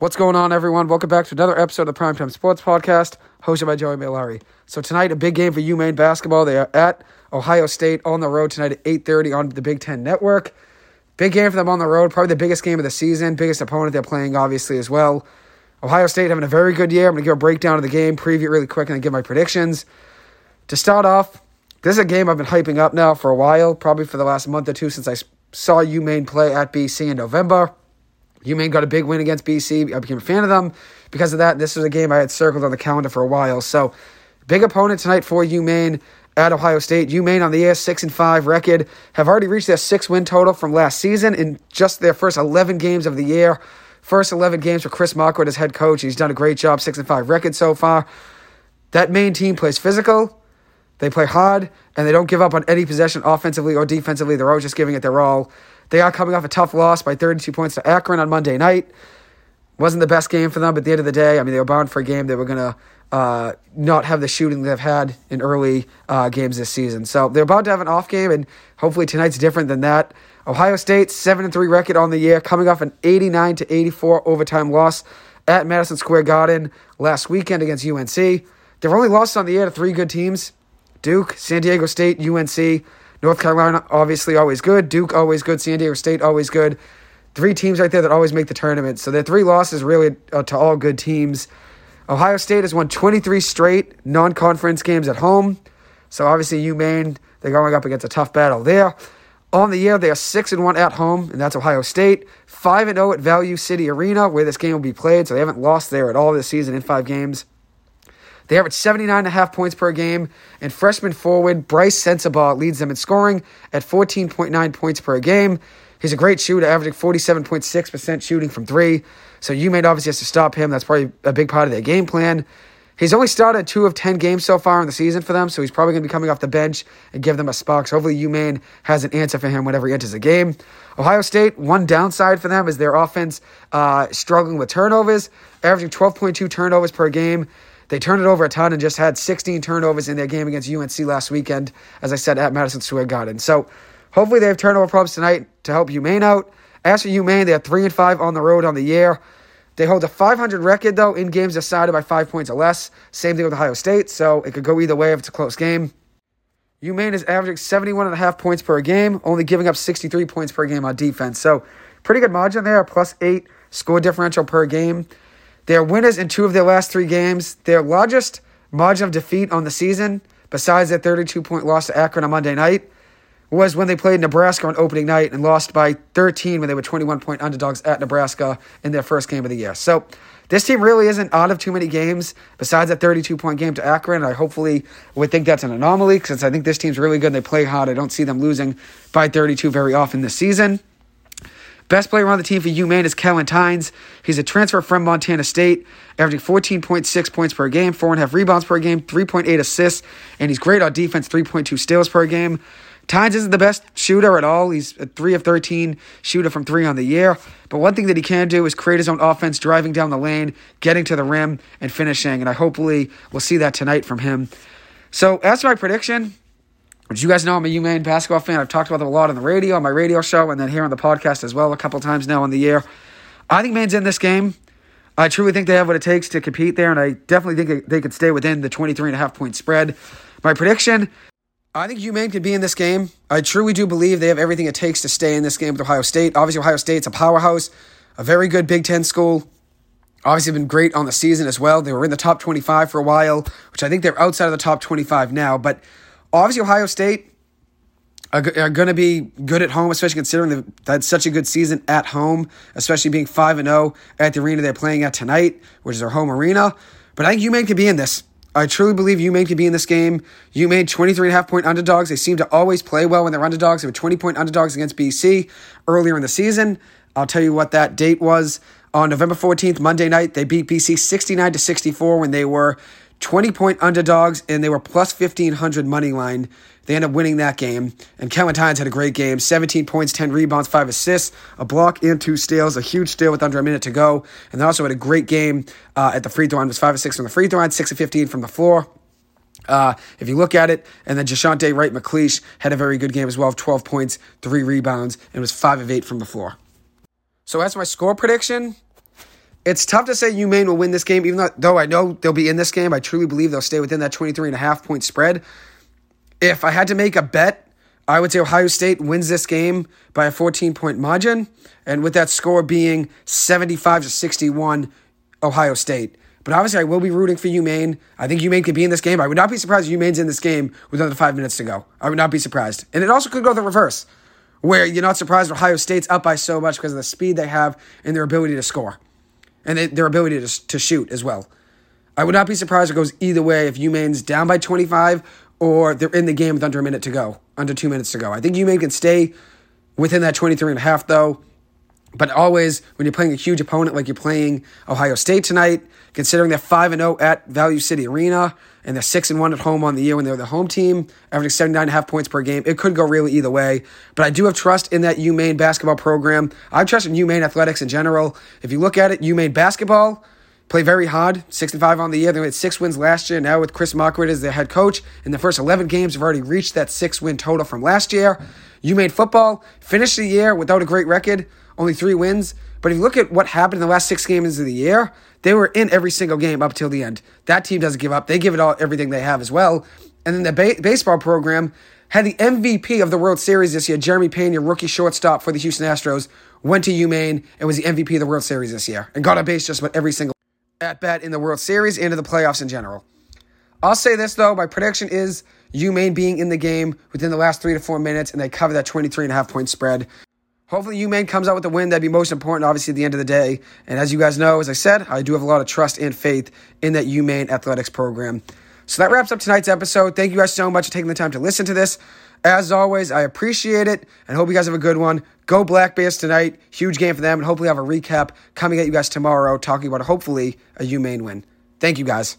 What's going on, everyone? Welcome back to another episode of the Primetime Sports Podcast, hosted by Joey Malari. So tonight, a big game for UMaine basketball. They are at Ohio State on the road tonight at 8.30 on the Big Ten Network. Big game for them on the road, probably the biggest game of the season, biggest opponent they're playing, obviously, as well. Ohio State having a very good year. I'm going to give a breakdown of the game, preview it really quick, and then give my predictions. To start off, this is a game I've been hyping up now for a while, probably for the last month or two since I saw UMaine play at BC in November. UMaine got a big win against BC. I became a fan of them because of that. This was a game I had circled on the calendar for a while. So, big opponent tonight for UMaine at Ohio State. UMaine on the year six and five record have already reached their six win total from last season in just their first eleven games of the year. First eleven games for Chris Markwood as head coach. He's done a great job, six and five record so far. That Maine team plays physical. They play hard and they don't give up on any possession offensively or defensively. They're always just giving it their all. They are coming off a tough loss by 32 points to Akron on Monday night. Wasn't the best game for them, but at the end of the day, I mean, they were bound for a game. They were going to uh, not have the shooting they've had in early uh, games this season. So they're about to have an off game, and hopefully tonight's different than that. Ohio State, 7 and 3 record on the year, coming off an 89 to 84 overtime loss at Madison Square Garden last weekend against UNC. They've only lost on the year to three good teams Duke, San Diego State, UNC. North Carolina, obviously always good. Duke, always good. San Diego State, always good. Three teams right there that always make the tournament. So their three losses really are to all good teams. Ohio State has won 23 straight non conference games at home. So obviously, UMaine, they're going up against a tough battle there. On the year, they are 6 and 1 at home, and that's Ohio State. 5 and 0 at Value City Arena, where this game will be played. So they haven't lost there at all this season in five games. They average 79.5 points per game, and freshman forward Brice Sensabaugh leads them in scoring at 14.9 points per game. He's a great shooter, averaging 47.6% shooting from three. So UMaine obviously has to stop him. That's probably a big part of their game plan. He's only started two of 10 games so far in the season for them, so he's probably going to be coming off the bench and give them a spark. So hopefully UMaine has an answer for him whenever he enters a game. Ohio State, one downside for them is their offense uh, struggling with turnovers, averaging 12.2 turnovers per game. They turned it over a ton and just had 16 turnovers in their game against UNC last weekend, as I said, at Madison Square Garden. So hopefully they have turnover problems tonight to help UMaine out. As for UMaine, they are 3 and 5 on the road on the year. They hold a 500 record, though, in games decided by five points or less. Same thing with Ohio State, so it could go either way if it's a close game. UMaine is averaging 71.5 points per game, only giving up 63 points per game on defense. So pretty good margin there, plus eight score differential per game. They're winners in two of their last three games. Their largest margin of defeat on the season, besides their 32 point loss to Akron on Monday night, was when they played Nebraska on opening night and lost by 13 when they were 21 point underdogs at Nebraska in their first game of the year. So this team really isn't out of too many games besides that 32 point game to Akron. I hopefully would think that's an anomaly since I think this team's really good and they play hard. I don't see them losing by 32 very often this season. Best player on the team for UMaine is Kellen Tynes. He's a transfer from Montana State, averaging 14.6 points per game, 4.5 rebounds per game, 3.8 assists, and he's great on defense, 3.2 steals per game. Tynes isn't the best shooter at all. He's a 3 of 13 shooter from 3 on the year. But one thing that he can do is create his own offense, driving down the lane, getting to the rim, and finishing. And I hopefully will see that tonight from him. So, as my prediction, as you guys know, I'm a UMaine basketball fan. I've talked about them a lot on the radio, on my radio show, and then here on the podcast as well a couple times now in the year. I think Maine's in this game. I truly think they have what it takes to compete there, and I definitely think they could stay within the 23 and a half point spread. My prediction I think UMaine could be in this game. I truly do believe they have everything it takes to stay in this game with Ohio State. Obviously, Ohio State's a powerhouse, a very good Big Ten school. Obviously, been great on the season as well. They were in the top 25 for a while, which I think they're outside of the top 25 now. But obviously, Ohio State are, are going to be good at home, especially considering they've had such a good season at home, especially being 5 and 0 at the arena they're playing at tonight, which is their home arena. But I think UMaine could be in this. I truly believe UMaine could be in this game. UMaine 23 and a half point underdogs. They seem to always play well when they're underdogs. They were 20 point underdogs against BC earlier in the season. I'll tell you what that date was. On November 14th, Monday night, they beat BC 69 to 64 when they were 20 point underdogs and they were plus 1500 money line. They ended up winning that game. And Kellen Tynes had a great game 17 points, 10 rebounds, 5 assists, a block, and two steals, a huge steal with under a minute to go. And they also had a great game uh, at the free throw line. It was 5 of 6 from the free throw line, 6 of 15 from the floor. Uh, if you look at it, and then Ja'Shonte Wright-McLeish had a very good game as well, 12 points, 3 rebounds, and was 5 of 8 from the floor. So as my score prediction, It's tough to say UMaine will win this game, even though, though I know they'll be in this game. I truly believe they'll stay within that 23 and a half point spread. If I had to make a bet, I would say Ohio State wins this game by a 14 point margin, and with that score being 75 to 61, Ohio State. But obviously, I will be rooting for UMaine. I think UMaine could be in this game. I would not be surprised if UMaine's in this game with under five minutes to go. I would not be surprised. And it also could go the reverse, where you're not surprised Ohio State's up by so much because of the speed they have and their ability to score and their ability to, to shoot as well. I would not be surprised if it goes either way if UMaine's down by 25 or they're in the game with under a minute to go, under two minutes to go. I think UMaine can stay within that 23 and a half, though. But always, when you're playing a huge opponent like you're playing Ohio State tonight, considering they're 5 0 at Value City Arena and they're 6 and 1 at home on the year when they're the home team, averaging 79.5 points per game, it could go really either way. But I do have trust in that UMaine basketball program. I trust in UMaine athletics in general. If you look at it, UMaine basketball, play very hard, six and five on the year. They had six wins last year. Now with Chris Markwood as their head coach, in the first 11 games, have already reached that six win total from last year. UMaine football finished the year without a great record, only three wins. But if you look at what happened in the last six games of the year, they were in every single game up till the end. That team doesn't give up. They give it all everything they have as well. And then the ba- baseball program had the MVP of the World Series this year, Jeremy Pena, rookie shortstop for the Houston Astros, went to UMaine and was the MVP of the World Series this year and got a base just about every single at bat in the World Series and in the playoffs in general. I'll say this though, my prediction is UMaine being in the game within the last three to four minutes and they cover that 23 and a half point spread. Hopefully UMaine comes out with a win. That'd be most important, obviously, at the end of the day. And as you guys know, as I said, I do have a lot of trust and faith in that UMaine athletics program. So that wraps up tonight's episode. Thank you guys so much for taking the time to listen to this. As always, I appreciate it and hope you guys have a good one. Go Black Bears tonight. Huge game for them, and hopefully I have a recap coming at you guys tomorrow talking about hopefully a UMaine win. Thank you guys.